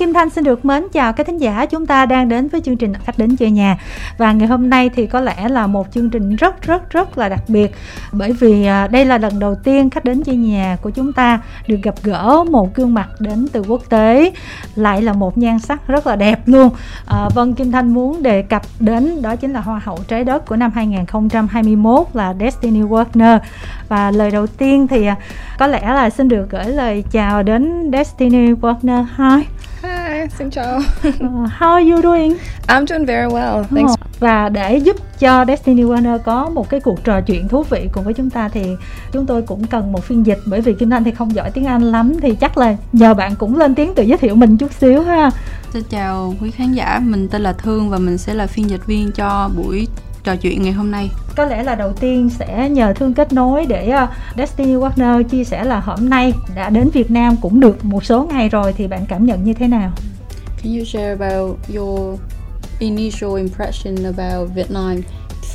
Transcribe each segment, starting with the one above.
Kim Thanh xin được mến chào các thính giả. Chúng ta đang đến với chương trình khách đến chơi nhà. Và ngày hôm nay thì có lẽ là một chương trình rất rất rất là đặc biệt. Bởi vì à, đây là lần đầu tiên khách đến chơi nhà của chúng ta được gặp gỡ một gương mặt đến từ quốc tế. Lại là một nhan sắc rất là đẹp luôn. À, Vâng Kim Thanh muốn đề cập đến đó chính là Hoa hậu trái đất của năm 2021 là Destiny Wagner. Và lời đầu tiên thì à, có lẽ là xin được gửi lời chào đến Destiny Wagner Hi Hi, xin chào. uh, how are you doing? I'm doing very well. Thanks. Oh, và để giúp cho Destiny Warner có một cái cuộc trò chuyện thú vị cùng với chúng ta thì chúng tôi cũng cần một phiên dịch bởi vì Kim Anh thì không giỏi tiếng Anh lắm thì chắc là nhờ bạn cũng lên tiếng tự giới thiệu mình chút xíu ha. Xin chào quý khán giả, mình tên là Thương và mình sẽ là phiên dịch viên cho buổi trò chuyện ngày hôm nay có lẽ là đầu tiên sẽ nhờ thương kết nối để uh, Destiny Wagner chia sẻ là hôm nay đã đến Việt Nam cũng được một số ngày rồi thì bạn cảm nhận như thế nào? Can you share about your initial impression about Vietnam,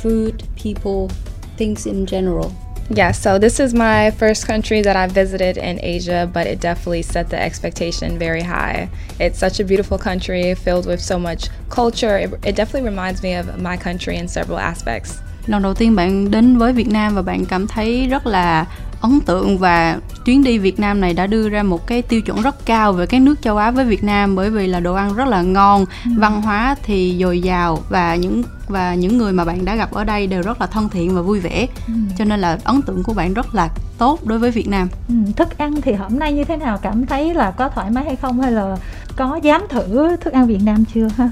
food, people, things in general? Yeah, so this is my first country that I've visited in Asia, but it definitely set the expectation very high. It's such a beautiful country filled with so much culture. It, it definitely reminds me of my country in several aspects. Lần đầu tiên bạn đến với Việt Nam và bạn cảm thấy rất là ấn tượng và chuyến đi Việt Nam này đã đưa ra một cái tiêu chuẩn rất cao về các nước châu Á với Việt Nam bởi vì là đồ ăn rất là ngon, ừ. văn hóa thì dồi dào và những và những người mà bạn đã gặp ở đây đều rất là thân thiện và vui vẻ. Ừ. Cho nên là ấn tượng của bạn rất là tốt đối với Việt Nam. Ừ, thức ăn thì hôm nay như thế nào? Cảm thấy là có thoải mái hay không hay là có dám thử thức ăn Việt Nam chưa ha?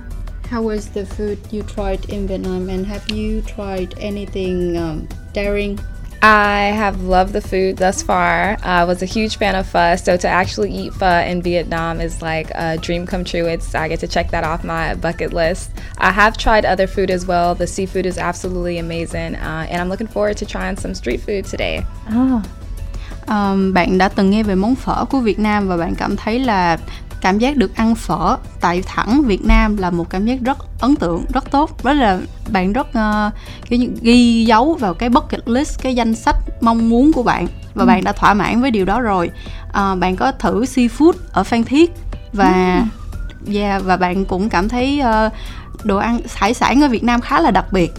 How was the food you tried in Vietnam and have you tried anything um, daring I have loved the food thus far. I was a huge fan of pho, so to actually eat pho in Vietnam is like a dream come true. It's I get to check that off my bucket list. I have tried other food as well. The seafood is absolutely amazing, uh, and I'm looking forward to trying some street food today. Oh. Um, bạn đã từng nghe về món phở của Việt Nam và bạn cảm thấy là cảm giác được ăn phở tại thẳng Việt Nam là một cảm giác rất ấn tượng rất tốt đó là bạn rất uh, kiểu như ghi dấu vào cái bucket list cái danh sách mong muốn của bạn và ừ. bạn đã thỏa mãn với điều đó rồi uh, bạn có thử seafood ở Phan Thiết và ừ. yeah, và bạn cũng cảm thấy uh, đồ ăn hải sản ở Việt Nam khá là đặc biệt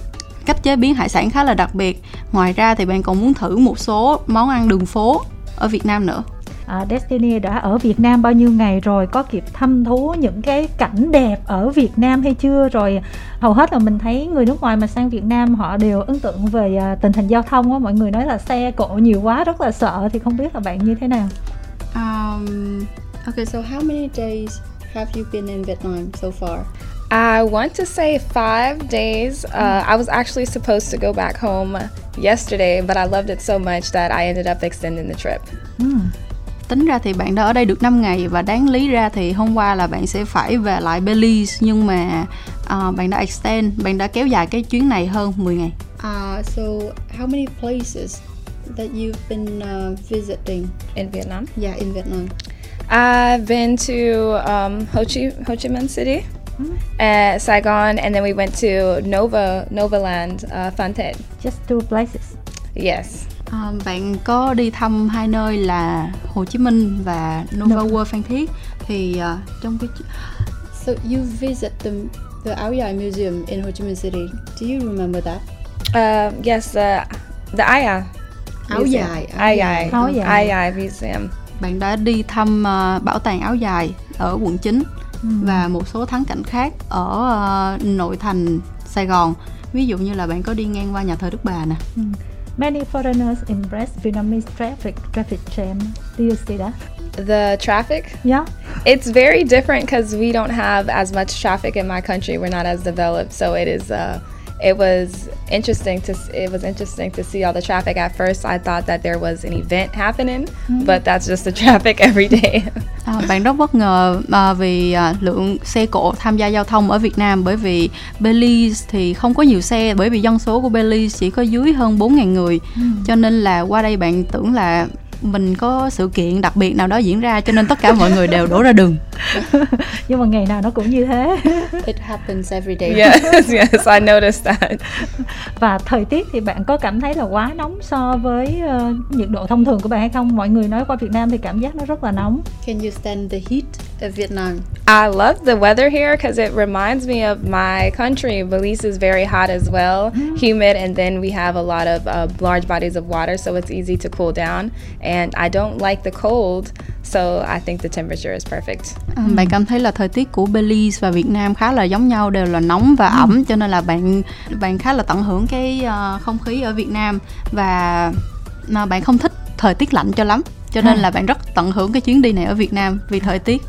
cách chế biến hải sản khá là đặc biệt ngoài ra thì bạn còn muốn thử một số món ăn đường phố ở Việt Nam nữa à, Destiny đã ở Việt Nam bao nhiêu ngày rồi? Có kịp thăm thú những cái cảnh đẹp ở Việt Nam hay chưa? Rồi hầu hết là mình thấy người nước ngoài mà sang Việt Nam họ đều ấn tượng về uh, tình hình giao thông á. Mọi người nói là xe cộ nhiều quá rất là sợ. Thì không biết là bạn như thế nào? Um, okay so how many days have you been in Vietnam so far? I want to say five days. Uh, I was actually supposed to go back home yesterday, but I loved it so much that I ended up extending the trip. Mm tính ra thì bạn đã ở đây được 5 ngày và đáng lý ra thì hôm qua là bạn sẽ phải về lại Belize nhưng mà uh, bạn đã extend, bạn đã kéo dài cái chuyến này hơn 10 ngày. Uh, so how many places that you've been uh, visiting in Vietnam? Yeah, in Vietnam. I've been to um, Ho Chi Ho Chi Minh City. Mm. Saigon, and then we went to Nova Novaland, uh, Phan Thiết. Just two places. Yes. À, bạn có đi thăm hai nơi là Hồ Chí Minh và Nova no. World Phan Thiết thì uh, trong cái So you visit the the Áo Dài Museum in Ho Chi Minh City. Do you remember that? Uh, yes, the the Aya. Áo dài, áo dài, áo dài, áo dài museum. Bạn đã đi thăm uh, bảo tàng áo dài ở quận 9 ừ. và một số thắng cảnh khác ở uh, nội thành Sài Gòn. Ví dụ như là bạn có đi ngang qua nhà thờ Đức Bà nè. Ừ. Many foreigners embrace Vietnamese traffic traffic jam. Do you see that? The traffic? Yeah. It's very different because we don't have as much traffic in my country. We're not as developed, so it is. Uh, it was interesting to it was interesting to see all the traffic. At first, I thought that there was an event happening, mm-hmm. but that's just the traffic every day. À, bạn rất bất ngờ à, vì à, lượng xe cộ tham gia giao thông ở Việt Nam bởi vì Belize thì không có nhiều xe bởi vì dân số của Belize chỉ có dưới hơn 4.000 người, mm. cho nên là qua đây bạn tưởng là mình có sự kiện đặc biệt nào đó diễn ra cho nên tất cả mọi người đều đổ ra đường nhưng mà ngày nào nó cũng như thế It happens every day. Yes, yes, I noticed that. và thời tiết thì bạn có cảm thấy là quá nóng so với uh, nhiệt độ thông thường của bạn hay không mọi người nói qua Việt Nam thì cảm giác nó rất là nóng Can you stand the heat of Vietnam? I love the weather here because it reminds me of my country. Belize is very hot as well, humid, and then we have a lot of uh, large bodies of water, so it's easy to cool down. And I don't like the cold, so I think the temperature is perfect. À, bạn cảm thấy là thời tiết của Belize và Việt Nam khá là giống nhau đều là nóng và ẩm cho nên là bạn bạn khá là tận hưởng cái ờ, không khí ở Việt Nam và mà bạn không thích thời tiết lạnh cho lắm cho nên À. là bạn rất tận hưởng cái chuyến đi này ở Việt Nam vì thời tiết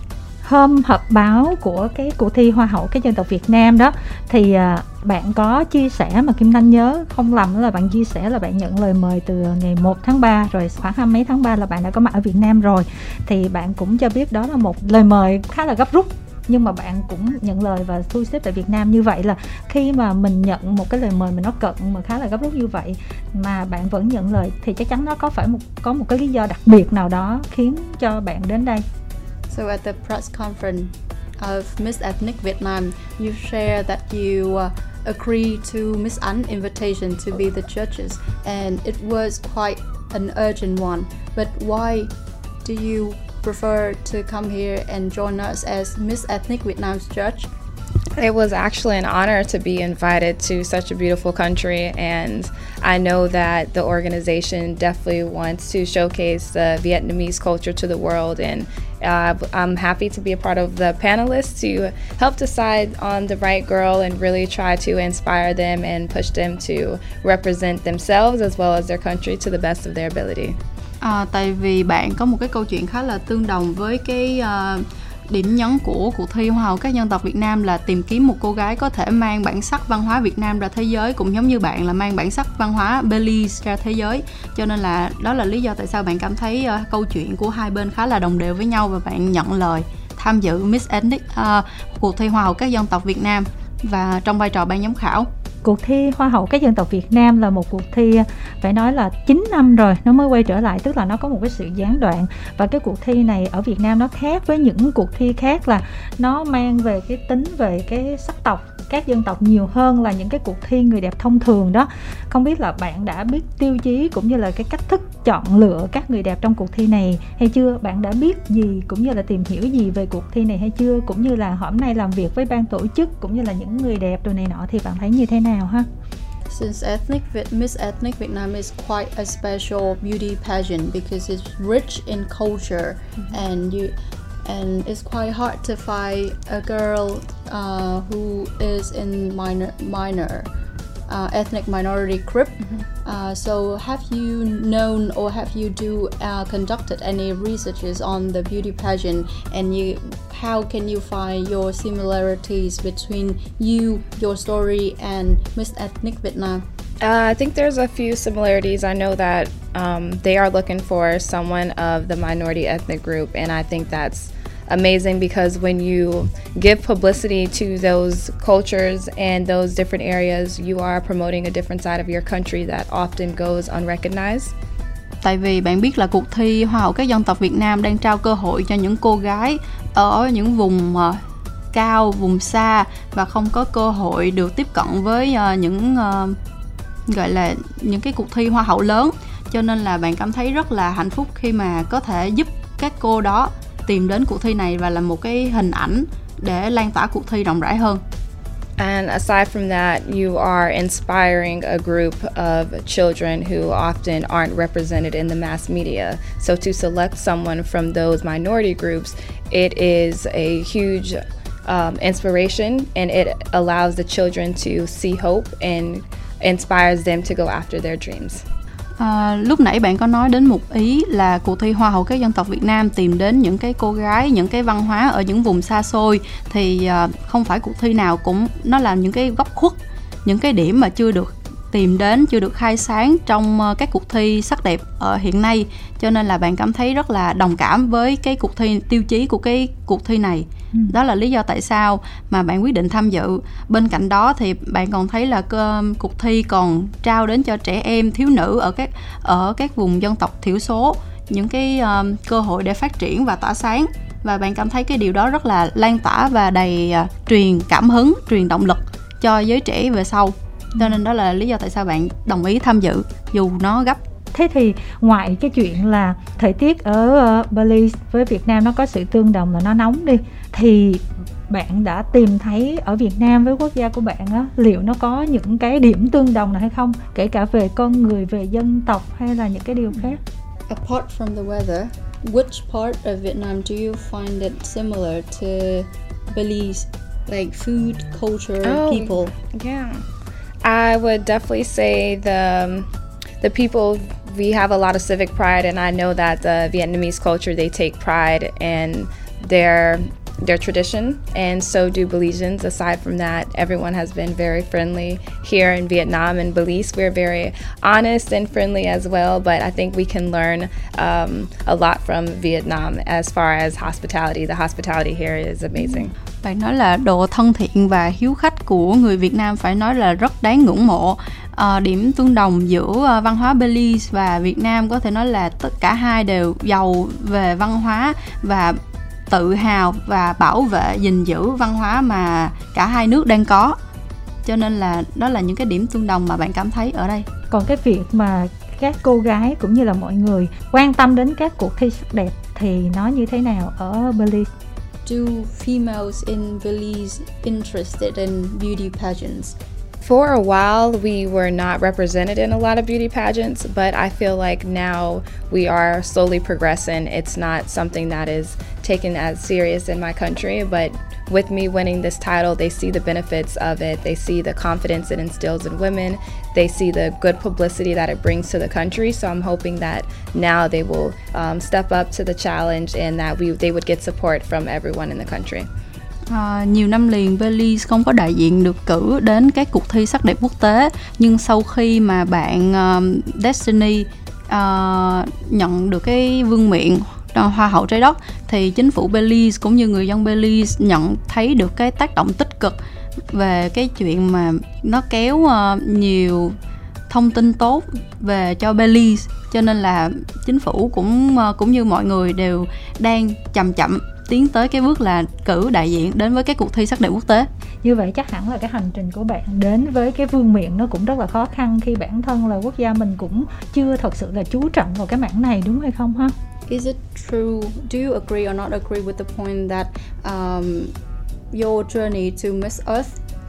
hôm họp báo của cái cuộc thi hoa hậu cái dân tộc Việt Nam đó, thì à, bạn có chia sẻ mà Kim Thanh nhớ không lầm là bạn chia sẻ là bạn nhận lời mời từ ngày 1 tháng 3 rồi khoảng hai mấy tháng 3 là bạn đã có mặt ở Việt Nam rồi. Thì bạn cũng cho biết đó là một lời mời khá là gấp rút, nhưng mà bạn cũng nhận lời và thu xếp tại Việt Nam như vậy là khi mà mình nhận một cái lời mời mà nó cận mà khá là gấp rút như vậy mà bạn vẫn nhận lời thì chắc chắn nó có phải một, có một cái lý do đặc biệt nào đó khiến cho bạn đến đây? So at the press conference of Miss Ethnic Vietnam, you share that you uh, agree to Miss An invitation to be the judges, and it was quite an urgent one. But why do you prefer to come here and join us as Miss Ethnic Vietnam's judge? It was actually an honor to be invited to such a beautiful country, and I know that the organization definitely wants to showcase the Vietnamese culture to the world. And uh, I'm happy to be a part of the panelists to help decide on the right girl and really try to inspire them and push them to represent themselves as well as their country to the best of their ability. À, tại vì bạn có một cái câu chuyện khá là tương đồng với cái ờ, điểm nhấn của cuộc thi Hoa hậu các dân tộc Việt Nam là tìm kiếm một cô gái có thể mang bản sắc văn hóa Việt Nam ra thế giới cũng giống như bạn là mang bản sắc văn hóa Belize ra thế giới. Cho nên là đó là lý do tại sao bạn cảm thấy uh, câu chuyện của hai bên khá là đồng đều với nhau và bạn nhận lời tham dự Miss Ethnic uh, cuộc thi Hoa hậu các dân tộc Việt Nam. Và trong vai trò ban giám khảo cuộc thi Hoa hậu các dân tộc Việt Nam là một cuộc thi, phải nói là 9 năm rồi nó mới quay trở lại, tức là nó có một cái sự gián đoạn. Và cái cuộc thi này ở Việt Nam nó khác với những cuộc thi khác là nó mang về cái tính về cái sắc tộc các dân tộc nhiều hơn là những cái cuộc thi người đẹp thông thường đó. Không biết là bạn đã biết tiêu chí cũng như là cái cách thức chọn lựa các người đẹp trong cuộc thi này hay chưa? Bạn đã biết gì cũng như là tìm hiểu gì về cuộc thi này hay chưa? Cũng như là hôm nay làm việc với ban tổ chức cũng như là những người đẹp đồ này nọ thì bạn thấy như thế nào ha? Since ethnic Miss Ethnic Vietnam is quite a special beauty pageant because it's rich in culture and you and it's quite hard to find a girl uh, who is in minor minor uh, ethnic minority group. Uh, so have you known or have you do uh, conducted any researches on the beauty pageant and you how can you find your similarities between you your story and Miss Ethnic Vietnam? Uh, I think there's a few similarities. I know that um, they are looking for someone of the minority ethnic group, and I think that's amazing because when you give publicity to those cultures and those different areas, you are promoting a different side of your country that often goes unrecognized. tại vì bạn biết là cuộc thi Hoa hậu các dân tộc Việt Nam đang trao cơ hội cho những cô gái ở những vùng ờ, cao, vùng xa và không có cơ hội được tiếp cận với ờ, những ờ, gọi là những cái cuộc thi hoa hậu lớn cho nên là bạn cảm thấy rất là hạnh phúc khi mà có thể giúp các cô đó tìm đến cuộc thi này và là một cái hình ảnh để lan tỏa cuộc thi rộng rãi hơn And aside from that, you are inspiring a group of children who often aren't represented in the mass media. So, to select someone from those minority groups, it is a huge um, inspiration and it allows the children to see hope and inspires them to go after their dreams. À, lúc nãy bạn có nói đến một ý là cuộc thi Hoa hậu các dân tộc Việt Nam tìm đến những cái cô gái, những cái văn hóa ở những vùng xa xôi thì à, không phải cuộc thi nào cũng nó là những cái góc khuất, những cái điểm mà chưa được tìm đến, chưa được khai sáng trong ờ, các cuộc thi sắc đẹp ở hiện nay. Cho nên là bạn cảm thấy rất là đồng cảm với cái cuộc thi tiêu chí của cái cuộc thi này. Đó là lý do tại sao mà bạn quyết định tham dự. Bên cạnh đó thì bạn còn thấy là cuộc thi còn trao đến cho trẻ em thiếu nữ ở các ở các vùng dân tộc thiểu số những cái um, cơ hội để phát triển và tỏa sáng. Và bạn cảm thấy cái điều đó rất là lan tỏa và đầy uh, truyền cảm hứng truyền động lực cho giới trẻ về sau cho nên đó là lý do tại sao bạn đồng ý tham dự dù nó gấp thế thì ngoài cái chuyện là thời tiết ở uh, Belize với Việt Nam nó có sự tương đồng là nó nóng đi thì bạn đã tìm thấy ở Việt Nam với quốc gia của bạn á liệu nó có những cái điểm tương đồng nào hay không kể cả về con người về dân tộc hay là những cái điều khác Apart from the weather, which part of Vietnam do you find it similar to Belize? Like food, culture, Oh. people? Yeah. I would definitely say the the people we have a lot of civic pride and I know that the Vietnamese culture they take pride in their their tradition and so do Belizeans. Aside from that everyone has been very friendly here in Vietnam and Belize. We're very honest and friendly as well but I think we can learn um, a lot from Vietnam as far as hospitality. The hospitality here is amazing. Bạn nói là độ thân thiện và hiếu khách của người Việt Nam phải nói là rất đáng ngưỡng mộ. à, điểm tương đồng giữa ờ, văn hóa Belize và Việt Nam có thể nói là tất cả hai đều giàu về văn hóa và tự hào và bảo vệ gìn giữ văn hóa mà cả hai nước đang có. Cho nên là đó là những cái điểm tương đồng mà bạn cảm thấy ở đây. còn cái việc mà các cô gái cũng như là mọi người quan tâm đến các cuộc thi sắc đẹp thì nó như thế nào ở Belize Do females in Belize interested in beauty pageants? For a while, we were not represented in a lot of beauty pageants, but I feel like now we are slowly progressing. It's not something that is taken as serious in my country, but with me winning this title, they see the benefits of it. They see the confidence it instills in women. They see the good publicity that it brings to the country. So I'm hoping that now they will um, step up to the challenge and that we they would get support from everyone in the country. À, nhiều năm liền Belize không có đại diện được cử đến các cuộc thi sắc đẹp quốc tế. Nhưng sau khi mà bạn um, Destiny uh, nhận được cái vương miện ờ, hoa hậu trái đất thì chính phủ Belize cũng như người dân Belize nhận thấy được cái tác động tích cực về cái chuyện mà nó kéo uh, nhiều thông tin tốt về cho Belize. Cho nên là chính phủ cũng uh, cũng như mọi người đều đang chậm chậm tiến tới cái bước là cử đại diện đến với cái cuộc thi sắc đẹp quốc tế như vậy chắc hẳn là cái hành trình của bạn đến với cái vương miện nó cũng rất là khó khăn khi bản thân là quốc gia mình cũng chưa thật sự là chú trọng vào cái mảng này đúng hay không ha Is it true? Do you agree or not agree with the point that um, your journey to Miss Earth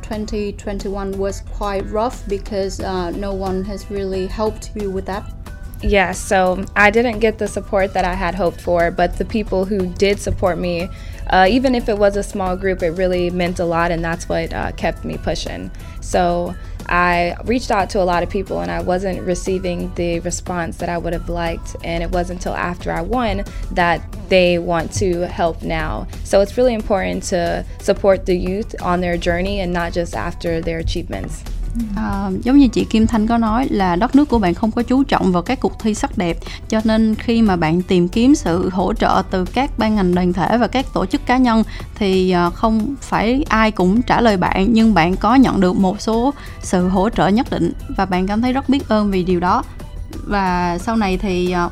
2021 was quite rough because uh, no one has really helped you with that? Yes, so I didn't get the support that I had hoped for, but the people who did support me, uh, even if it was a small group, it really meant a lot, and that's what uh, kept me pushing. So I reached out to a lot of people, and I wasn't receiving the response that I would have liked, and it wasn't until after I won that they want to help now. So it's really important to support the youth on their journey and not just after their achievements. À, giống như chị Kim Thanh có nói là đất nước của bạn không có chú trọng vào các cuộc thi sắc đẹp. Cho nên khi mà bạn tìm kiếm sự hỗ trợ từ các ban ngành đoàn thể và các tổ chức cá nhân thì ờ, không phải ai cũng trả lời bạn nhưng bạn có nhận được một số sự hỗ trợ nhất định và bạn cảm thấy rất biết ơn vì điều đó. Và sau này thì ờ,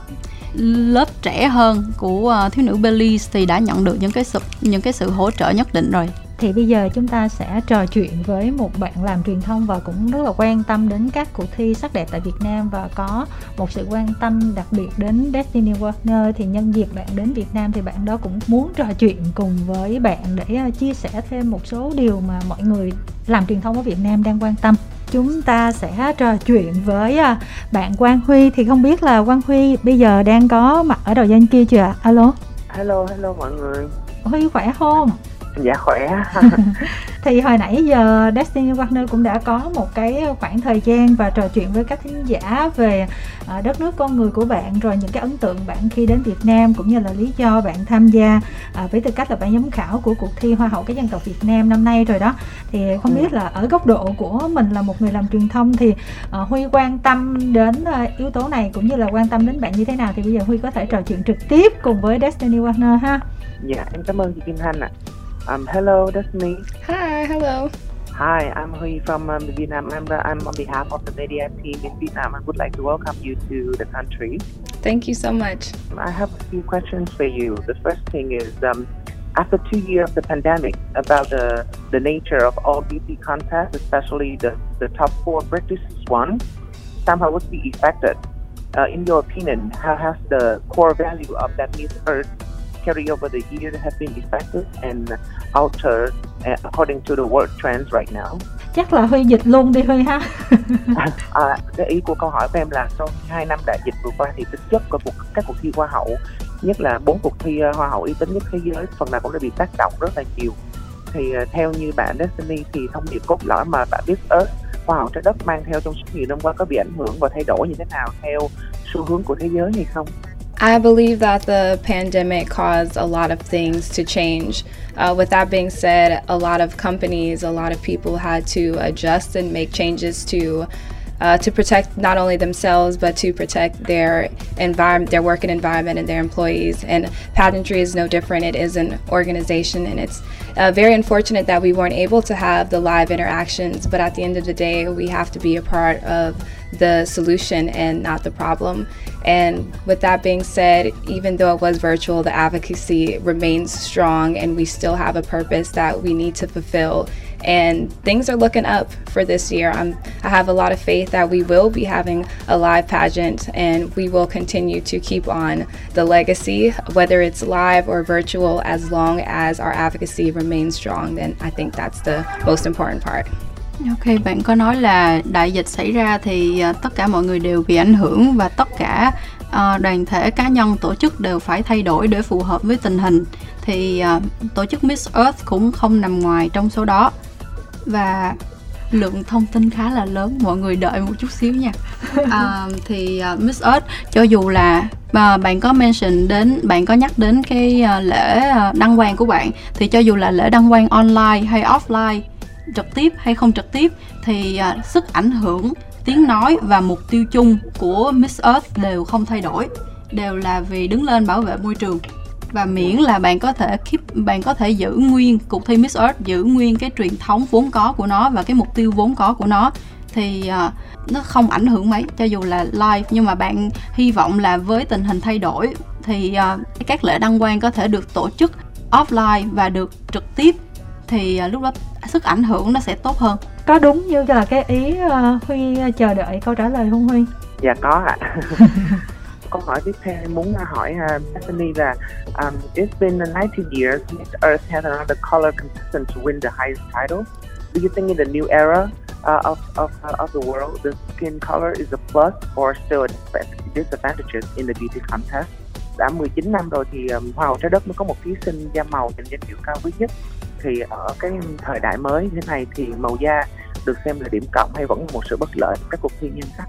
lớp trẻ hơn của thiếu nữ Belize thì đã nhận được những cái sự những cái sự hỗ trợ nhất định rồi thì bây giờ chúng ta sẽ trò chuyện với một bạn làm truyền thông và cũng rất là quan tâm đến các cuộc thi sắc đẹp tại Việt Nam và có một sự quan tâm đặc biệt đến Destiny Warner thì nhân dịp bạn đến Việt Nam thì bạn đó cũng muốn trò chuyện cùng với bạn để ờ, chia sẻ thêm một số điều mà mọi người làm truyền thông ở Việt Nam đang quan tâm chúng ta sẽ trò chuyện với ờ, bạn Quang Huy thì không biết là Quang Huy bây giờ đang có mặt ở đầu dây kia chưa ạ? Alo, Hello, hello mọi người. Huy khỏe không? Dạ khỏe. thì hồi nãy giờ Destiny Warner cũng đã có một cái khoảng thời gian và trò chuyện với các thính giả về à, đất nước con người của bạn rồi những cái ấn tượng bạn khi đến Việt Nam cũng như là lý do bạn tham gia à, với tư cách là ban giám khảo của cuộc thi Hoa hậu các dân tộc Việt Nam năm nay rồi đó thì không biết là ở góc độ của mình là một người làm truyền thông thì à, Huy quan tâm đến à, yếu tố này cũng như là quan tâm đến bạn như thế nào thì bây giờ Huy có thể trò chuyện trực tiếp cùng với Destiny Warner ha dạ em cảm ơn chị Kim Thanh ạ. Um, hello, that's me. Hi, hello. Hi, I'm Huy from um, Vietnam. I'm, I'm on behalf of the media team in Vietnam and would like to welcome you to the country. Thank you so much. I have a few questions for you. The first thing is um, after two years of the pandemic, about the, the nature of all beauty contests, especially the, the top four British ones, somehow would be affected. Uh, in your opinion, how has the core value of that Miss Earth carry over the years have been affected and altered uh, according to the world trends right now? Chắc là Huy dịch luôn đi Huy ha. à, cái ý của câu hỏi của em là sau hai năm đại dịch vừa qua thì tính chất của cuộc, các cuộc thi hoa hậu nhất là bốn cuộc thi uh, hoa hậu uy tín nhất thế giới phần nào cũng đã bị tác động rất là nhiều thì uh, theo như bạn Destiny thì thông điệp cốt lõi mà bạn biết ớt hoa hậu trái đất mang theo trong suốt nhiều năm qua có bị ảnh hưởng và thay đổi như thế nào theo xu hướng của thế giới hay không? I believe that the pandemic caused a lot of things to change. Uh, with that being said, a lot of companies, a lot of people had to adjust and make changes to uh, to protect not only themselves but to protect their environment, their working environment, and their employees. And pageantry is no different. It is an organization, and it's uh, very unfortunate that we weren't able to have the live interactions. But at the end of the day, we have to be a part of the solution and not the problem. And with that being said, even though it was virtual, the advocacy remains strong, and we still have a purpose that we need to fulfill and things are looking up for this year. I'm, I have a lot of faith that we will be having a live pageant and we will continue to keep on the legacy, whether it's live or virtual, as long as our advocacy remains strong. Then I think that's the most important part. Ok, bạn có nói là đại dịch xảy ra thì uh, tất cả mọi người đều bị ảnh hưởng và tất cả uh, đoàn thể cá nhân tổ chức đều phải thay đổi để phù hợp với tình hình. Thì uh, tổ chức Miss Earth cũng không nằm ngoài trong số đó và lượng thông tin khá là lớn mọi người đợi một chút xíu nha. À, thì uh, Miss Earth cho dù là mà bạn có mention đến bạn có nhắc đến cái uh, lễ uh, đăng quang của bạn thì cho dù là lễ đăng quang online hay offline trực tiếp hay không trực tiếp thì uh, sức ảnh hưởng tiếng nói và mục tiêu chung của Miss Earth đều không thay đổi đều là vì đứng lên bảo vệ môi trường và miễn là bạn có thể keep bạn có thể giữ nguyên cuộc thi Miss Earth giữ nguyên cái truyền thống vốn có của nó và cái mục tiêu vốn có của nó thì uh, nó không ảnh hưởng mấy cho dù là live nhưng mà bạn hy vọng là với tình hình thay đổi thì uh, các lễ đăng quang có thể được tổ chức offline và được trực tiếp thì uh, lúc đó sức ảnh hưởng nó sẽ tốt hơn có đúng như là cái ý uh, Huy chờ đợi câu trả lời không Huy? Dạ có ạ. câu hỏi tiếp theo em muốn hỏi à, uh, Bethany là um, It's been 19 years since Earth had another color contestant to win the highest title. Do you think in the new era uh, of, of, uh, of the world, the skin color is a plus or still a disadvantage in the beauty contest? Đã 19 năm rồi thì um, Hoa hậu trái đất mới có một thí sinh da màu giành danh hiệu cao quý nhất. Thì ở cái thời đại mới như thế này thì màu da được xem là điểm cộng hay vẫn một sự bất lợi các cuộc thi nhan sắc?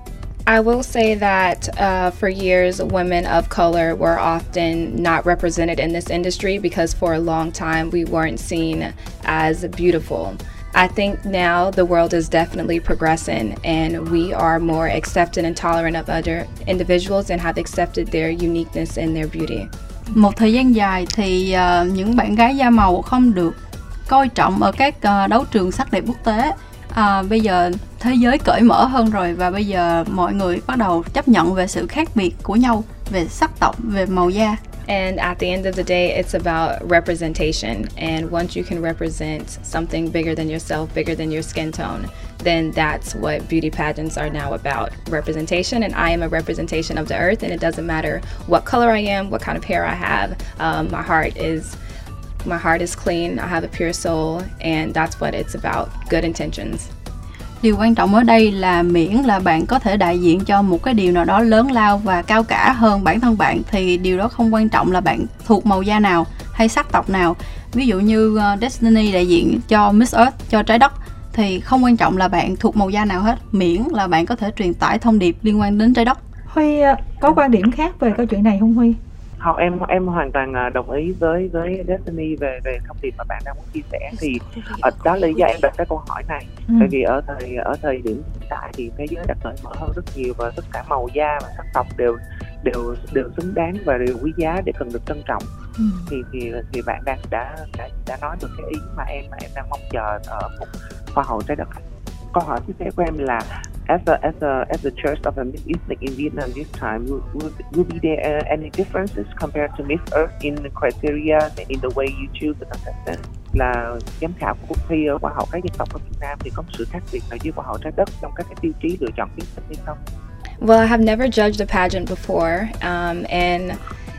I will say that uh, for years, women of color were often not represented in this industry because for a long time we weren't seen as beautiful. I think now the world is definitely progressing and we are more accepting and tolerant of other individuals and have accepted their uniqueness and their beauty. Một thời gian dài thì uh, những bạn gái da màu không được coi trọng ở các uh, đấu trường sắc đẹp quốc tế à, bây giờ thế giới cởi mở hơn rồi và bây giờ mọi người bắt đầu chấp nhận về sự khác biệt của nhau về sắc tộc về màu da And at the end of the day, it's about representation. And once you can represent something bigger than yourself, bigger than your skin tone, then that's what beauty pageants are now about representation. And I am a representation of the earth, and it doesn't matter what color I am, what kind of hair I have. Um, my heart is my heart is clean, I have a pure soul, and that's what it's about good intentions. Điều quan trọng ở đây là miễn là bạn có thể đại diện cho một cái điều nào đó lớn lao và cao cả hơn bản thân bạn thì điều đó không quan trọng là bạn thuộc màu da nào hay sắc tộc nào. Ví dụ như uh, Destiny đại diện cho Miss Earth, cho trái đất thì không quan trọng là bạn thuộc màu da nào hết, miễn là bạn có thể truyền tải thông điệp liên quan đến trái đất. Huy uh, có quan điểm khác về câu chuyện này không Huy? Không em em hoàn toàn à, đồng ý với với Destiny về về thông điệp mà bạn đang muốn chia sẻ. Thì ở đó là lý do em đặt cái câu hỏi này. Ừ. bởi vì ở thời ở thời điểm hiện tại thì thế giới đã cởi mở hơn rất nhiều và tất cả màu da và sắc tộc đều đều đều xứng đáng và đều quý giá để cần được trân trọng. Ừ. thì thì thì bạn đang đã đã đã nói được cái ý mà em mà em đang mong chờ ở một hoa hậu trái đất câu hỏi tiếp theo của em là as a as a as a church of a Miss Ethnic in Vietnam this time, will, will, will be there uh, any differences compared to Miss Earth in the criteria in the way you choose the contestant? Là giám khảo của cuộc thi Hoa hậu các dân tộc ở Việt Nam thì có sự khác biệt nào với Hoa hậu trái đất trong các cái tiêu chí lựa chọn thí sinh hay không? Well, I have never judged a pageant before, um, and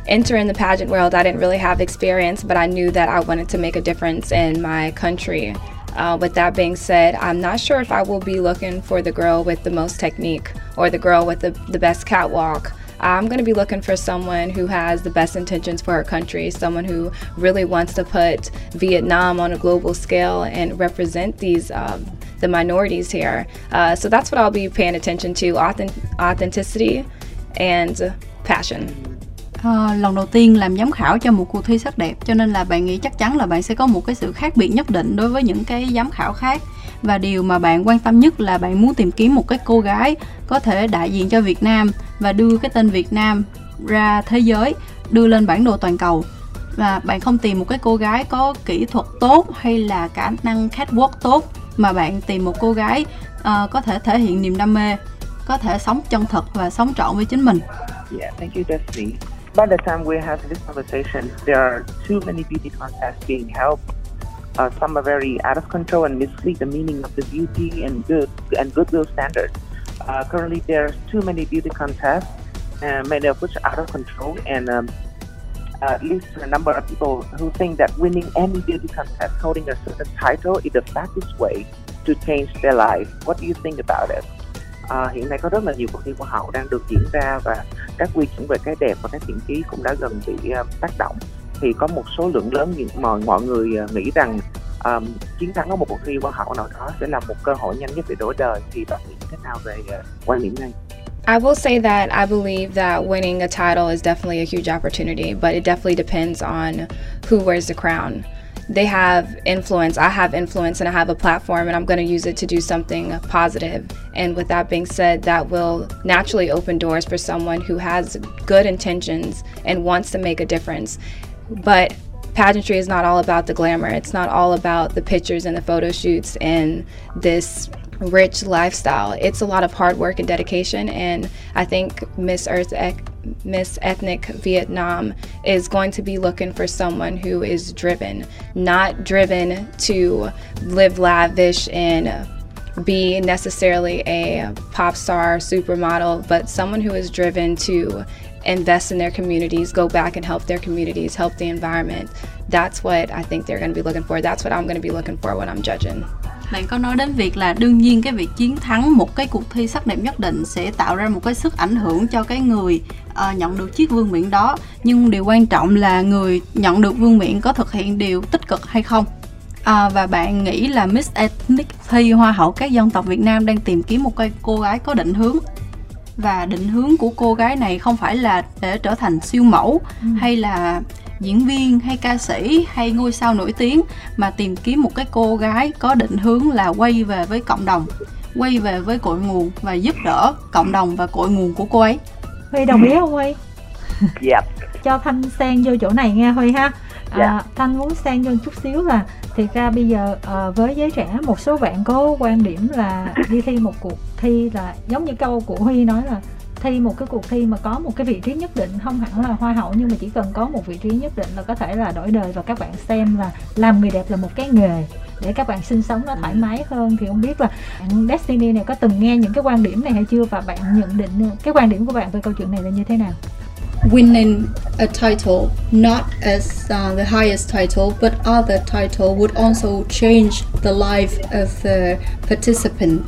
entering the pageant world, I didn't really have experience, but I knew that I wanted to make a difference in my country. Uh, with that being said, I'm not sure if I will be looking for the girl with the most technique or the girl with the, the best catwalk. I'm going to be looking for someone who has the best intentions for her country, someone who really wants to put Vietnam on a global scale and represent these um, the minorities here. Uh, so that's what I'll be paying attention to: authentic- authenticity and passion. À, lần đầu tiên làm giám khảo cho một cuộc thi sắc đẹp cho nên là bạn nghĩ chắc chắn là bạn sẽ có một cái sự khác biệt nhất định đối với những cái giám khảo khác. Và điều mà bạn quan tâm nhất là bạn muốn tìm kiếm một cái cô gái có thể đại diện cho Việt Nam và đưa cái tên Việt Nam ra thế giới đưa lên bản đồ toàn cầu. Và bạn không tìm một cái cô gái có kỹ thuật tốt hay là khả năng catwalk tốt mà bạn tìm một cô gái uh, có thể thể hiện niềm đam mê có thể sống chân thật và sống trọn với chính mình. Yeah, thank you, Destiny. By the time we have this conversation, there are too many beauty contests being held. Uh, some are very out of control and mislead the meaning of the beauty and good and goodwill standards. Uh, currently, are too many beauty contests, uh, many of which are out of control, and um, uh, leads to a number of people who think that winning any beauty contest, holding a certain title, is the fastest way to change their life. What do you think about it? À, hiện nay có rất là nhiều cuộc thi hoa hậu đang được diễn ra và các quy chuẩn về cái đẹp và các thiện chí cũng đã gần bị uh, tác động thì có một số lượng lớn những mọi mọi người uh, nghĩ rằng um, chiến thắng ở một cuộc thi hoa hậu nào đó sẽ là một cơ hội nhanh nhất để đổi đời thì bạn nghĩ thế nào về uh, quan điểm này? I will say that I believe that winning a title is definitely a huge opportunity, but it definitely depends on who wears the crown. They have influence, I have influence, and I have a platform, and I'm going to use it to do something positive. And with that being said, that will naturally open doors for someone who has good intentions and wants to make a difference. But pageantry is not all about the glamour, it's not all about the pictures and the photo shoots and this rich lifestyle. It's a lot of hard work and dedication, and I think Miss Earth, Miss Ethnic Vietnam is going to be looking for someone who is driven, not driven to live lavish and be necessarily a pop star, supermodel, but someone who is driven to invest in their communities, go back and help their communities, help the environment. That's what I think they're going to be looking for. That's what I'm going to be looking for when I'm judging. Bạn có nói đến việc là đương nhiên cái việc chiến thắng một cái cuộc thi sắc đẹp nhất định sẽ tạo ra một cái sức ảnh hưởng cho cái người uh, nhận được chiếc vương miện đó. Nhưng điều quan trọng là người nhận được vương miện có thực hiện điều tích cực hay không? À, và bạn nghĩ là Miss Ethnic thi Hoa hậu các dân tộc Việt Nam đang tìm kiếm một cái cô gái có định hướng? Và định hướng của cô gái này không phải là để trở thành siêu mẫu ừ. hay là diễn viên hay ca sĩ hay ngôi sao nổi tiếng mà tìm kiếm một cái cô gái có định hướng là quay về với cộng đồng quay về với cội nguồn và giúp đỡ cộng đồng và cội nguồn của cô ấy huy đồng ý không huy Dạ. cho thanh xen vô chỗ này nghe huy ha à, Dạ. thanh muốn xen vô chút xíu là thiệt ra bây giờ à, với giới trẻ một số bạn có quan điểm là đi thi một cuộc thi là giống như câu của huy nói là thi một cái cuộc thi mà có một cái vị trí nhất định không hẳn là hoa hậu nhưng mà chỉ cần có một vị trí nhất định là có thể là đổi đời và các bạn xem là làm người đẹp là một cái nghề để các bạn sinh sống nó thoải mái hơn. Thì không biết là bạn Destiny này có từng nghe những cái quan điểm này hay chưa? Và bạn nhận định cái quan điểm của bạn về câu chuyện này là như thế nào? winning a title, not as uh, the highest title, but other title would also change the life of the participant,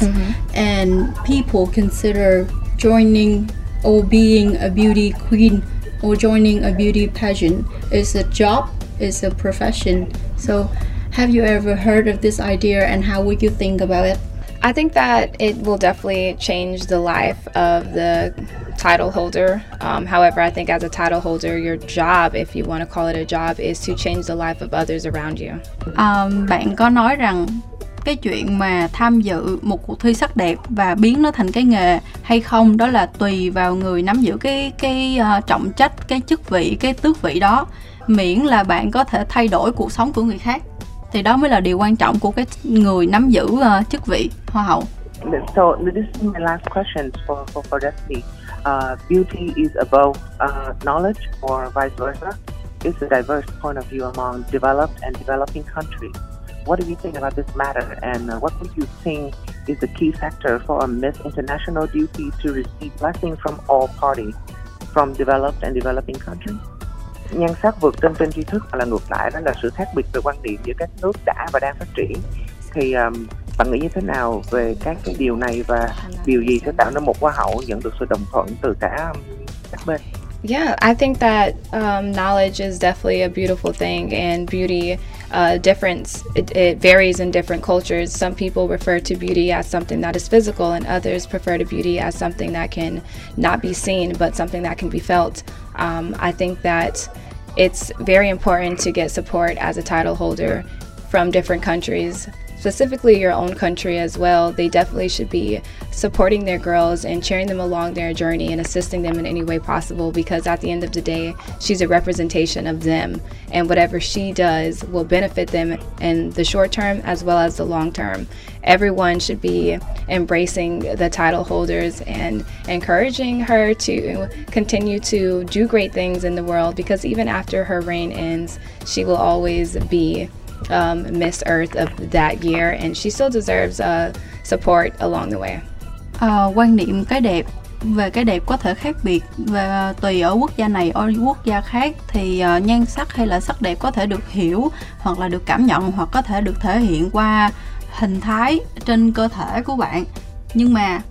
and people consider joining or being a beauty queen or joining a beauty pageant is a job, is a profession. So, have you ever heard of this idea, and how would you think about it? I think that it will definitely change the life of the title holder. Um, however, I think as a title holder, your job, if you want to call it a job, is to change the life of others around you. à, bạn có nói rằng cái chuyện mà tham dự một cuộc thi sắc đẹp và biến nó thành cái nghề hay không đó là tùy vào người nắm giữ cái cái uh, trọng trách cái chức vị cái tước vị đó miễn là bạn có thể thay đổi cuộc sống của người khác thì đó mới là điều quan trọng của cái người nắm giữ uh, chức vị hoa hậu So this is my last question for, for, for Destiny. Uh, beauty is above uh, knowledge or vice versa. It's a diverse point of view among developed and developing countries. What do you think about this matter and uh, what would you think is the key factor for a Miss International duty to receive blessing from all parties, from developed and developing countries? Nhan sắc vượt trên trên tri thức hoặc là ngược lại đó là sự khác biệt về quan điểm giữa các nước đã và đang phát triển. Thì um, bạn nghĩ như thế nào về các cái điều này và điều gì sẽ tạo nên một hoa hậu nhận được sự đồng thuận từ cả um, các bên? Yeah, I think that um, knowledge is definitely a beautiful thing, and beauty uh, difference it, it, varies in different cultures. Some people refer to beauty as something that is physical, and others prefer to beauty as something that can not be seen, but something that can be felt. Um, I think that it's very important to get support as a title holder from different countries specifically your own country as well, they definitely should be supporting their girls and cheering them along their journey and assisting them in any way possible because at the end of the day, she's a representation of them. And whatever she does will benefit them in the short term as well as the long term. Everyone should be embracing the title holders and encouraging her to continue to do great things in the world because even after her reign ends, she will always be um, Miss Earth of that year, and she still deserves uh, support along the way. Uh, quan niệm cái đẹp về cái đẹp có thể khác biệt và tùy ở quốc gia này ở quốc gia khác thì uh, nhan sắc hay là sắc đẹp có thể được hiểu hoặc là được cảm nhận hoặc có thể được thể hiện qua hình thái trên cơ thể của bạn nhưng mà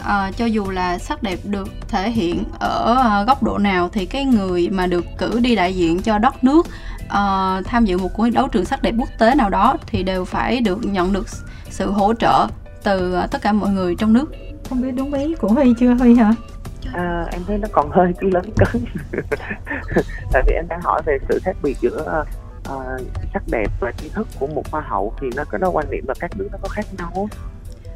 uh, cho dù là sắc đẹp được thể hiện ở uh, góc độ nào thì cái người mà được cử đi đại diện cho đất nước uh, tham dự một cuộc đấu trường sắc đẹp quốc tế nào đó thì đều phải được nhận được sự hỗ trợ từ uh, tất cả mọi người trong nước. Không biết đúng ý của huy chưa? Huy hả? À, em thấy nó còn hơi cứ lớn cấn. Tại vì em đang hỏi về sự khác biệt giữa uh, sắc đẹp và tri thức của một hoa hậu thì nó có nó quan điểm là các nước nó có khác nhau.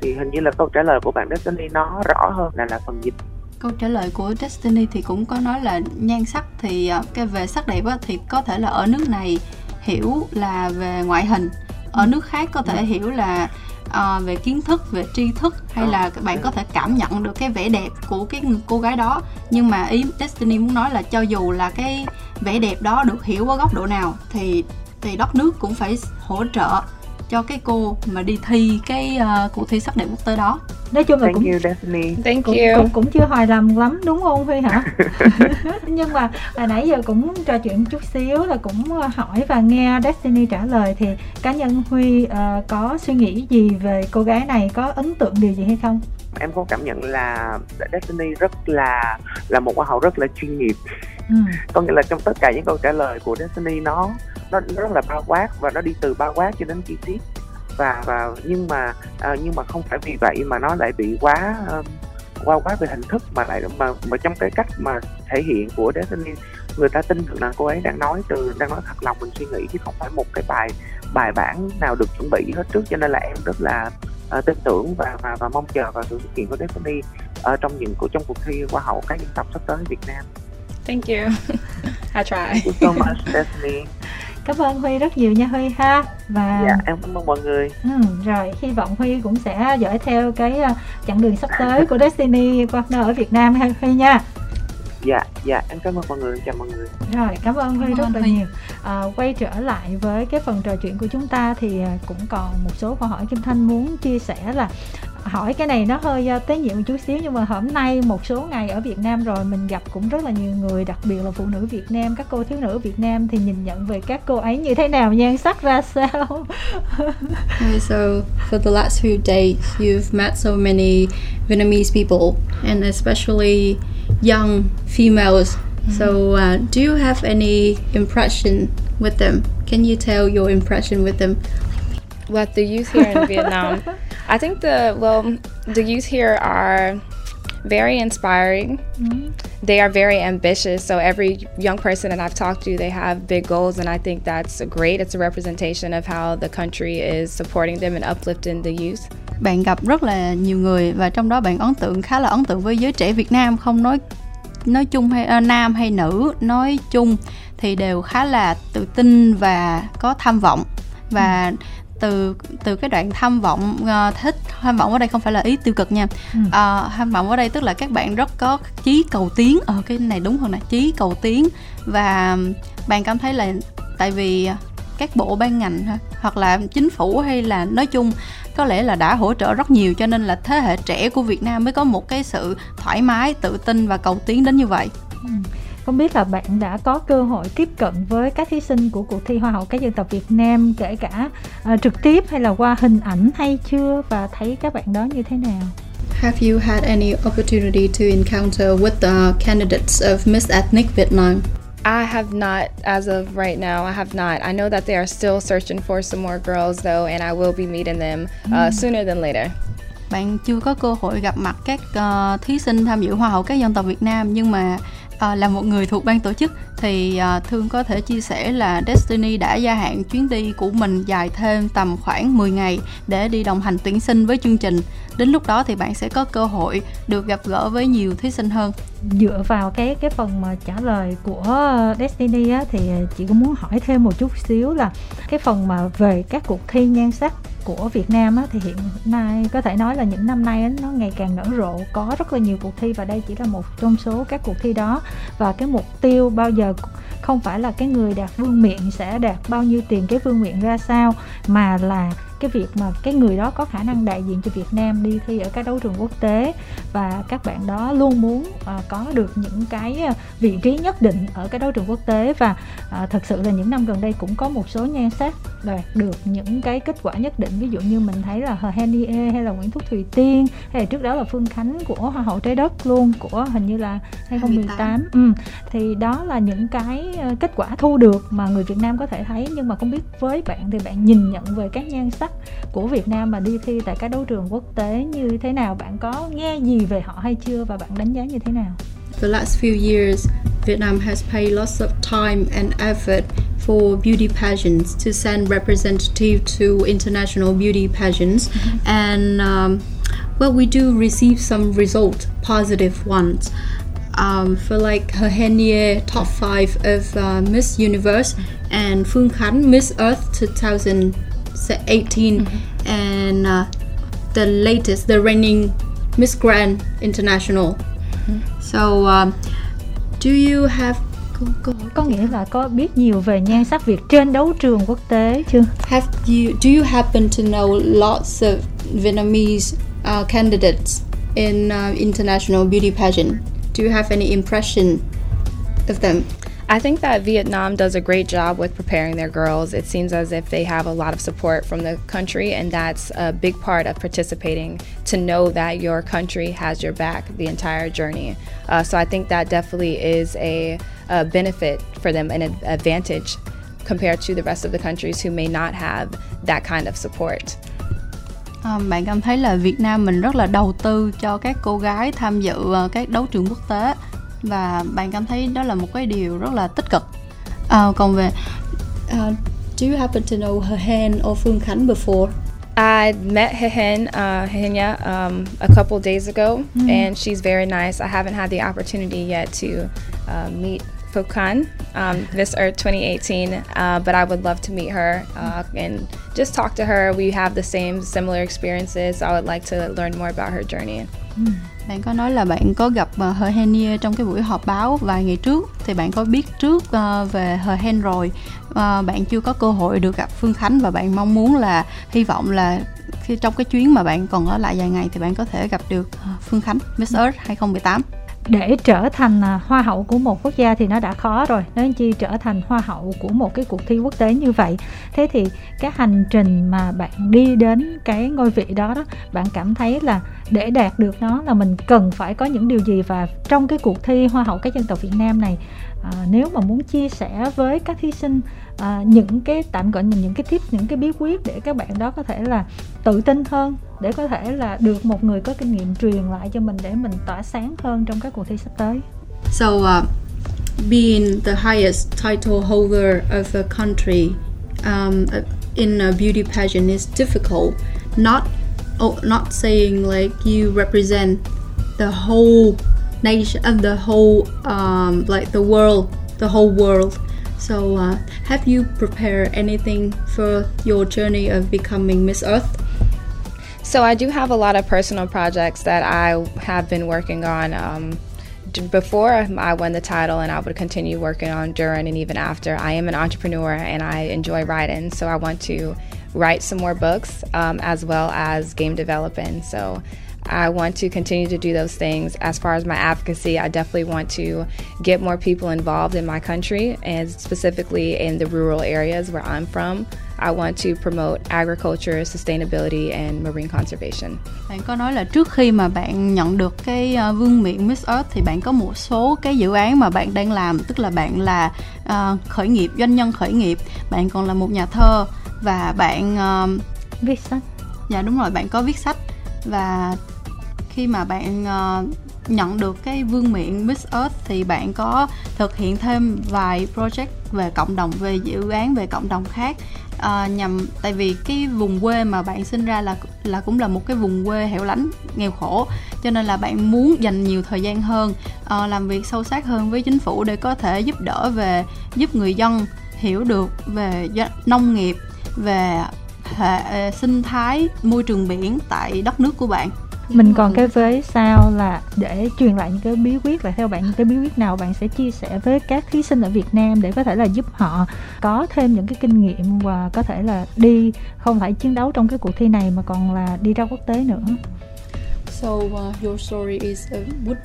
Thì hình như là câu trả lời của bạn Destiny nó rõ hơn là là phần dịch câu trả lời của Destiny thì cũng có nói là nhan sắc thì à, cái về sắc đẹp á, thì có thể là ở nước này hiểu là về ngoại hình. Ở nước khác có thể ừ. hiểu là uh, về kiến thức về tri thức hay là ờ, bạn có thể cảm nhận được cái vẻ đẹp của cái cô gái đó. Nhưng mà ý Destiny muốn nói là cho dù là cái vẻ đẹp đó được hiểu ở góc độ nào thì thì đất nước cũng phải hỗ trợ cho cái cô mà đi thi cái uh, cuộc thi sắc đẹp quốc tế đó nói chung là Thank cũng you, Daphne. Thank cũng, you. cũng cũng chưa hài lòng lắm đúng không Huy hả nhưng mà hồi nãy giờ cũng trò chuyện chút xíu là cũng ờ, hỏi và nghe Destiny trả lời thì cá nhân Huy uh, có suy nghĩ gì về cô gái này có ấn tượng điều gì hay không em có cảm nhận là Destiny rất là là một hoa hậu rất là chuyên nghiệp ừ. có nghĩa là trong tất cả những câu trả lời của Destiny nó nó, nó rất là bao quát và nó đi từ bao quát cho đến chi tiết và và nhưng mà uh, nhưng mà không phải vì vậy mà nó lại bị quá ờ, um, qua quá về hình thức mà lại mà mà trong cái cách mà thể hiện của Destiny người ta tin được là cô ấy đang nói từ đang nói thật lòng mình suy nghĩ chứ không phải một cái bài bài bản nào được chuẩn bị hết trước cho nên là em rất là uh, tin tưởng và và và mong chờ vào sự xuất hiện của Destiny ở trong những của trong cuộc thi hoa hậu các dân tộc sắp tới Việt Nam. Thank you. I try. Thank you so much, Stephanie. cảm ơn huy rất nhiều nha huy ha. Và dạ em cảm ơn mọi người. Ừ, rồi hy vọng huy cũng sẽ dõi theo cái uh, chặng đường sắp tới của destiny partner ở việt nam ha huy nha. Dạ dạ em cảm ơn mọi người. Chào mọi người. Rồi cảm ơn huy rất là nhiều. À, quay trở lại với cái phần trò chuyện của chúng ta thì à, cũng còn một số câu hỏi kim thanh muốn chia sẻ là hỏi cái này nó hơi uh, tế nhị một chút xíu nhưng mà hôm nay một số ngày ở Việt Nam rồi mình gặp cũng rất là nhiều người đặc biệt là phụ nữ Việt Nam các cô thiếu nữ Việt Nam thì nhìn nhận về các cô ấy như thế nào nhan sắc ra sao so for the last few days you've met so many Vietnamese people and especially young females So, uh, do you have any impression with them? Can you tell your impression with them? What the youth here in Vietnam I think the well, the youth here are very inspiring. Mm-hmm. They are very ambitious. So every young person that I've talked to, they have big goals, and I think that's great. It's a representation of how the country is supporting them and uplifting the youth. Bạn gặp rất là nhiều người và trong đó bạn ấn tượng khá là ấn tượng với giới trẻ Việt Nam không nói nói chung hay uh, nam hay nữ nói chung thì đều khá là tự tin và có tham vọng và ừ từ từ cái đoạn tham vọng uh, thích tham vọng ở đây không phải là ý tiêu cực nha ừ. uh, tham vọng ở đây tức là các bạn rất có chí cầu tiến ở ờ, cái này đúng hơn này chí cầu tiến và bạn cảm thấy là tại vì các bộ ban ngành hoặc là chính phủ hay là nói chung có lẽ là đã hỗ trợ rất nhiều cho nên là thế hệ trẻ của Việt Nam mới có một cái sự thoải mái tự tin và cầu tiến đến như vậy ừ. Không biết là bạn đã có cơ hội tiếp cận với các thí sinh của cuộc thi Hoa hậu các dân tộc Việt Nam kể cả uh, trực tiếp hay là qua hình ảnh hay chưa và thấy các bạn đó như thế nào? Have you had any opportunity to encounter with the candidates of Miss Ethnic Vietnam? I have not, as of right now, I have not. I know that they are still searching for some more girls, though, and I will be meeting them uh, mm. sooner than later. Bạn chưa có cơ hội gặp mặt các uh, thí sinh tham dự Hoa hậu các dân tộc Việt Nam, nhưng mà à, là một người thuộc ban tổ chức thì à, thương có thể chia sẻ là Destiny đã gia hạn chuyến đi của mình dài thêm tầm khoảng 10 ngày để đi đồng hành tuyển sinh với chương trình. Đến lúc đó thì bạn sẽ có cơ hội được gặp gỡ với nhiều thí sinh hơn. Dựa vào cái cái phần mà trả lời của Destiny á, thì chị cũng muốn hỏi thêm một chút xíu là cái phần mà về các cuộc thi nhan sắc của Việt Nam á, thì hiện nay có thể nói là những năm nay á, nó ngày càng nở rộ. Có rất là nhiều cuộc thi và đây chỉ là một trong số các cuộc thi đó. Và cái mục tiêu bao giờ không phải là cái người đạt vương miện sẽ đạt bao nhiêu tiền cái vương miện ra sao mà là cái việc mà cái người đó có khả năng đại diện cho Việt Nam đi thi ở các đấu trường quốc tế và các bạn đó luôn muốn uh, có được những cái ờ, vị trí nhất định ở cái đấu trường quốc tế và uh, thật sự là những năm gần đây cũng có một số nhan sắc đạt được những cái kết quả nhất định. Ví dụ như mình thấy là Hờ Henie hay là Nguyễn Thúc Thùy Tiên hay là trước đó là Phương Khánh của Hoa hậu trái đất luôn của hình như là 2018 ừ. thì đó là những cái kết quả thu được mà người Việt Nam có thể thấy. Nhưng mà không biết với bạn thì bạn nhìn nhận về các nhan sắc của Việt Nam mà đi thi tại các đấu trường quốc tế như thế nào? Bạn có nghe gì về họ hay chưa và bạn đánh giá như thế nào? The last few years, Vietnam has paid lots of time and effort for beauty pageants to send representative to international beauty pageants mm-hmm. and um, well we do receive some result positive ones um, for like Henie top five of uh, Miss Universe and Phương Khánh Miss Earth 2000 18 mm-hmm. and uh, the latest the reigning Miss Grand International mm-hmm. so um, do you have có, có nghĩa là có biết nhiều về nhan sắc Việt trên đấu trường quốc tế chưa? Have you do you happen to know lots of Vietnamese uh, candidates in uh, international beauty pageant? Do you have any impression of them? I think that Vietnam does a great job with preparing their girls. It seems as if they have a lot of support from the country, and that's a big part of participating to know that your country has your back the entire journey. Uh, so I think that definitely is a, a benefit for them, and an advantage compared to the rest of the countries who may not have that kind of support. Um, bạn cảm thấy là Việt Nam mình rất là đầu tư cho các cô gái tham dự các đấu trường quốc tế và bạn cảm thấy đó là một cái điều rất là tích cực à, còn về uh, do you happen to know her hen or Phương Khánh before I met Hehen, uh, Hehenya, um, a couple days ago, mm. and she's very nice. I haven't had the opportunity yet to uh, meet Fokan, um, this or 2018, uh, but I would love to meet her uh, and just talk to her. We have the same similar experiences. So I would like to learn more about her journey. Hmm. Bạn có nói là bạn có gặp uh, Hờ Hen trong cái buổi họp báo vài ngày trước thì bạn có biết trước uh, về Hờ Hen rồi uh, bạn chưa có cơ hội được gặp Phương Khánh và bạn mong muốn là hy vọng là khi trong cái chuyến mà bạn còn ở lại vài ngày thì bạn có thể gặp được ờ, Phương Khánh Miss Earth 2018 để trở thành à, hoa hậu của một quốc gia thì nó đã khó rồi. Nói chi trở thành hoa hậu của một cái cuộc thi quốc tế như vậy thế thì cái hành trình mà bạn đi đến cái ngôi vị đó đó bạn cảm thấy là để đạt được nó là mình cần phải có những điều gì? Và trong cái cuộc thi hoa hậu các dân tộc Việt Nam này à, nếu mà muốn chia sẻ với các thí sinh à, những cái tạm gọi là những cái tip những cái bí quyết để các bạn đó có thể là tự tin hơn để có thể là được một người có kinh nghiệm truyền lại cho mình để mình tỏa sáng hơn trong các cuộc thi sắp tới. So uh, being the highest title holder of a country um, in a beauty pageant is difficult. Not oh, not saying like you represent the whole nation and the whole um, like the world, the whole world. So, uh, have you prepared anything for your journey of becoming Miss Earth? So I do have a lot of personal projects that I have been working on. Um, before I won the title, and I would continue working on during and even after. I am an entrepreneur and I enjoy writing, so I want to write some more books um, as well as game developing. So I want to continue to do those things. As far as my advocacy, I definitely want to get more people involved in my country and specifically in the rural areas where I'm from. I want to promote agriculture, sustainability and marine conservation. Bạn có nói là trước khi mà bạn nhận được cái uh, vương miện Miss Earth thì bạn có một số cái dự án mà bạn đang làm, tức là bạn là uh, khởi nghiệp, doanh nhân khởi nghiệp, bạn còn là một nhà thơ và bạn uh, viết sách. Dạ đúng rồi, bạn có viết sách và khi mà bạn uh, nhận được cái vương miện Miss Earth thì bạn có thực hiện thêm vài project về cộng đồng về dự án về cộng đồng khác à, nhằm tại vì cái vùng quê mà bạn sinh ra là là cũng là một cái vùng quê hẻo lánh nghèo khổ cho nên là bạn muốn dành nhiều thời gian hơn à, làm việc sâu sát hơn với chính phủ để có thể giúp đỡ về giúp người dân hiểu được về nông nghiệp về hệ sinh thái môi trường biển tại đất nước của bạn mình còn cái vế sau là để truyền lại những cái bí quyết là theo bạn những cái bí quyết nào bạn sẽ chia sẻ với các thí sinh ở Việt Nam để có thể là giúp họ có thêm những cái kinh nghiệm và có thể là đi không phải chiến đấu trong cái cuộc thi này mà còn là đi ra quốc tế nữa. So uh, your story is uh, would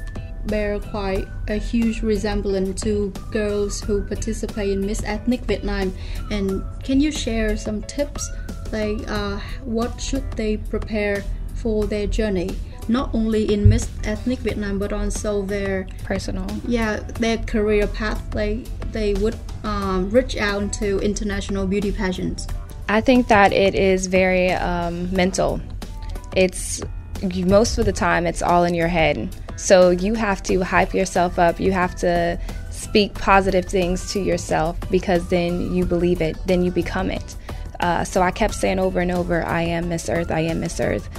bear quite a huge resemblance to girls who participate in Miss Ethnic Vietnam. And can you share some tips like uh, what should they prepare for their journey not only in Miss Ethnic Vietnam but also their personal. Yeah their career path like they would um, reach out to international beauty pageants. I think that it is very um, mental. It's most of the time it's all in your head. So you have to hype yourself up. You have to speak positive things to yourself because then you believe it. Then you become it. Uh, so I kept saying over and over, I am Miss Earth, I am Miss Earth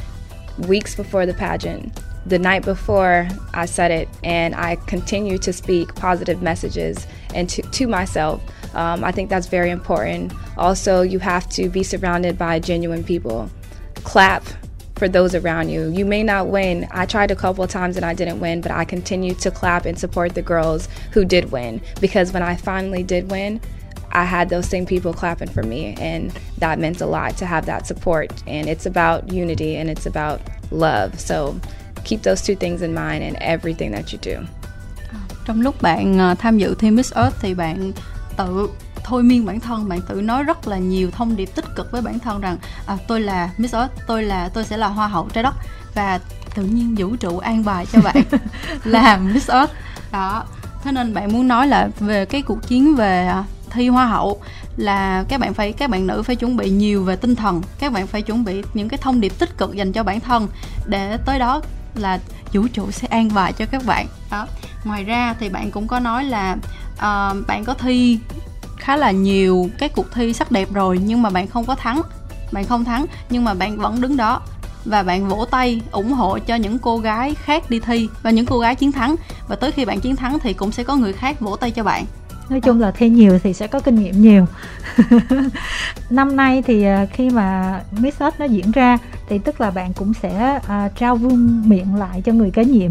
weeks before the pageant. The night before, I said it, and I continue to speak positive messages and to, to myself. Um, I think that's very important. Also, you have to be surrounded by genuine people. Clap for those around you. You may not win. I tried a couple of times and I didn't win, but I continued to clap and support the girls who did win because when I finally did win, I had those same people clapping for me, and that meant a lot to have that support. And it's about unity and it's about love. So keep those two things in mind in everything that you do. Trong lúc bạn ờ, tham dự thi Miss Earth thì bạn tự thôi miên bản thân bạn tự nói rất là nhiều thông điệp tích cực với bản thân rằng à, tôi là Miss Earth tôi là tôi sẽ là hoa hậu trái đất và tự nhiên vũ trụ an bài cho bạn làm Miss Earth đó thế nên bạn muốn nói là về cái cuộc chiến về à, thi hoa hậu là các bạn phải các bạn nữ phải chuẩn bị nhiều về tinh thần. Các bạn phải chuẩn bị những cái thông điệp tích cực dành cho bản thân để tới đó là vũ trụ sẽ an bài cho các bạn. Đó. Ngoài ra thì bạn cũng có nói là uh, bạn có thi khá là nhiều cái cuộc thi sắc đẹp rồi nhưng mà bạn không có thắng. Bạn không thắng nhưng mà bạn vẫn đứng đó và bạn vỗ tay ủng hộ cho những cô gái khác đi thi và những cô gái chiến thắng. Và tới khi bạn chiến thắng thì cũng sẽ có người khác vỗ tay cho bạn nói chung là thi nhiều thì sẽ có kinh nghiệm nhiều. Năm nay thì à, khi mà Miss Earth nó diễn ra thì tức là bạn cũng sẽ à, trao vương miệng lại cho người kế nhiệm.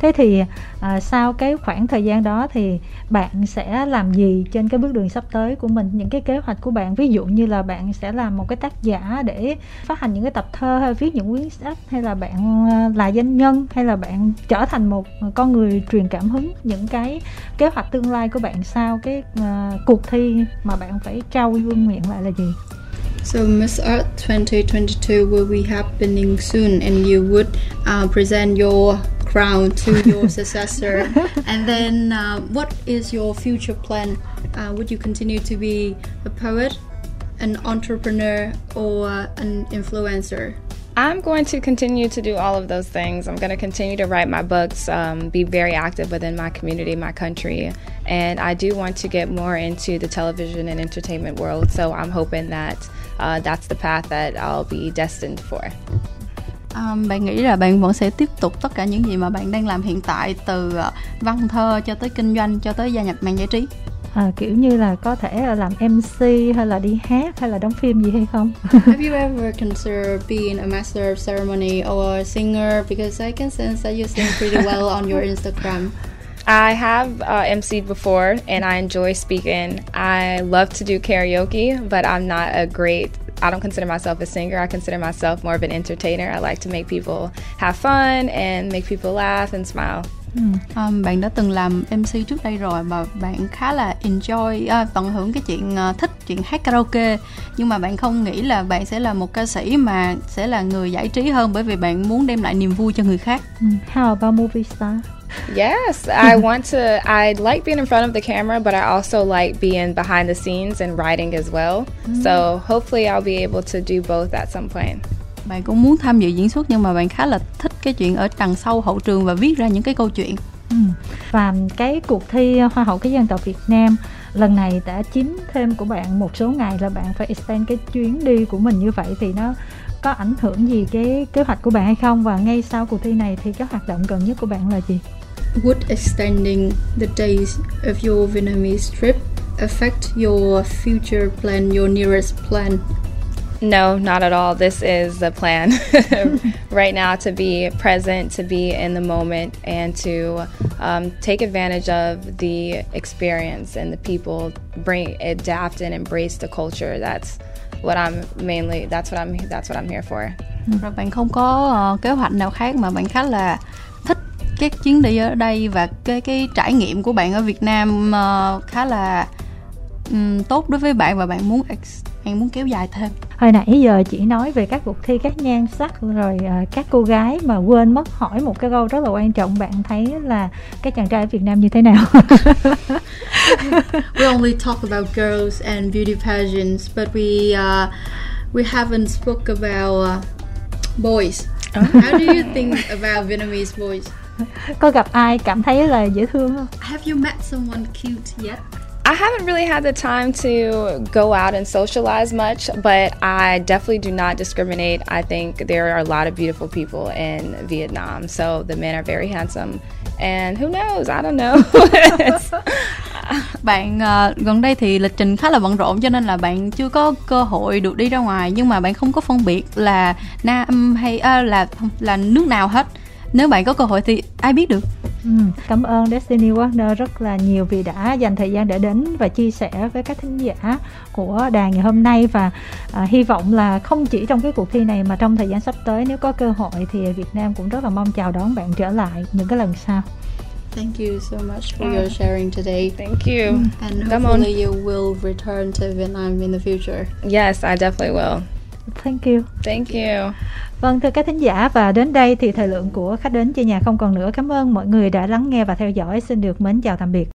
Thế thì à, sau cái khoảng thời gian đó thì bạn sẽ làm gì trên cái bước đường sắp tới của mình? Những cái kế hoạch của bạn ví dụ như là bạn sẽ làm một cái tác giả để phát hành những cái tập thơ hay viết những quyển sách hay là bạn à, là doanh nhân hay là bạn trở thành một con người truyền cảm hứng? Những cái kế hoạch tương lai của bạn sau cái uh, cuộc thi mà bạn phải trao vương miệng lại là gì? So Miss Earth 2022 will be happening soon, and you would uh, present your crown to your successor. and then, uh, what is your future plan? Uh, would you continue to be a poet, an entrepreneur, or an influencer? I'm going to continue to do all of those things. I'm going to continue to write my books, um, be very active within my community, my country, and I do want to get more into the television and entertainment world. So I'm hoping that uh, that's the path that I'll be destined for. Um, bạn nghĩ là bạn vẫn sẽ tiếp tục tất cả những gì mà bạn đang làm hiện tại từ uh, văn thơ cho tới kinh doanh cho tới gia nhập màn giải trí? à, kiểu như là có thể làm MC hay là đi hát hay là đóng phim gì hay không? Have you ever considered being a master of ceremony or a singer? Because I can sense that you sing pretty well on your Instagram. I have uh, MC'd before and I enjoy speaking. I love to do karaoke, but I'm not a great I don't consider myself a singer. I consider myself more of an entertainer. I like to make people have fun and make people laugh and smile. Um, bạn đã từng làm MC trước đây rồi mà bạn khá là enjoy à, tận hưởng cái chuyện à, thích chuyện hát karaoke nhưng mà bạn không nghĩ là bạn sẽ là một ca sĩ mà sẽ là người giải trí hơn bởi vì bạn muốn đem lại niềm vui cho người khác. Ừ, How about movie star? Yes, I want to. I like being in front of the camera, but I also like being behind the scenes and writing as well. So hopefully, I'll be able to do both at some point. Bạn cũng muốn tham dự diễn xuất nhưng mà bạn khá là thích cái chuyện ở đằng sau hậu trường và viết ra những cái câu chuyện. Ừ. Và cái cuộc thi Hoa hậu các dân tộc Việt Nam lần này đã chiếm thêm của bạn một số ngày là bạn phải extend cái chuyến đi của mình như vậy thì nó có ảnh hưởng gì cái kế hoạch của bạn hay không và ngay sau cuộc thi này thì các hoạt động gần nhất của bạn là gì? Would extending the days of your Vietnamese trip affect your future plan, your nearest plan? No, not at all. This is the plan right now to be present, to be in the moment, and to um, take advantage of the experience and the people. Bring adapt and embrace the culture. That's what I'm mainly. That's what I'm. That's what I'm here for. Rồi bạn không có ờ, kế hoạch nào khác mà bạn khá là thích các chuyến đi ở đây và cái cái trải nghiệm của bạn ở Việt Nam ờ, khá là ừm, tốt đối với bạn và bạn muốn ex- bạn muốn kéo dài thêm. Hồi nãy giờ chỉ nói về các cuộc thi các nhan sắc rồi à, các cô gái mà quên mất hỏi một cái câu rất là quan trọng bạn thấy là các chàng trai ở Việt Nam như thế nào? we only talk about girls and beauty pageants, but we uh, we haven't spoke about uh, boys. How do you think about Vietnamese boys? có gặp ai cảm thấy là dễ thương không? Have you met someone cute yet? I haven't really had the time to go out and socialize much, but I definitely do not discriminate. I think there are a lot of beautiful people in Vietnam. So the men are very handsome. And who knows? I don't know. Bạn ờ, gần đây thì lịch trình khá là bận rộn cho nên là bạn chưa có cơ hội được đi ra ngoài nhưng mà bạn không có phân biệt là nam hay à, là là nước nào hết. Nếu bạn có cơ hội thì ai biết được. Ừ, cảm ơn Destiny Warner rất là nhiều vì đã dành thời gian để đến và chia sẻ với các thính giả của đài ngày hôm nay và à, hy vọng là không chỉ trong cái cuộc thi này mà trong thời gian sắp tới nếu có cơ hội thì Việt Nam cũng rất là mong chào đón bạn trở lại những cái lần sau. Thank you so much for your sharing today. Thank you. And Come on. hopefully you will return to Vietnam in the future. Yes, I definitely will. Thank you. Thank you. Vâng thưa các thính giả và đến đây thì thời lượng của khách đến chơi nhà không còn nữa. Cảm ơn mọi người đã lắng nghe và theo dõi. Xin được mến chào tạm biệt.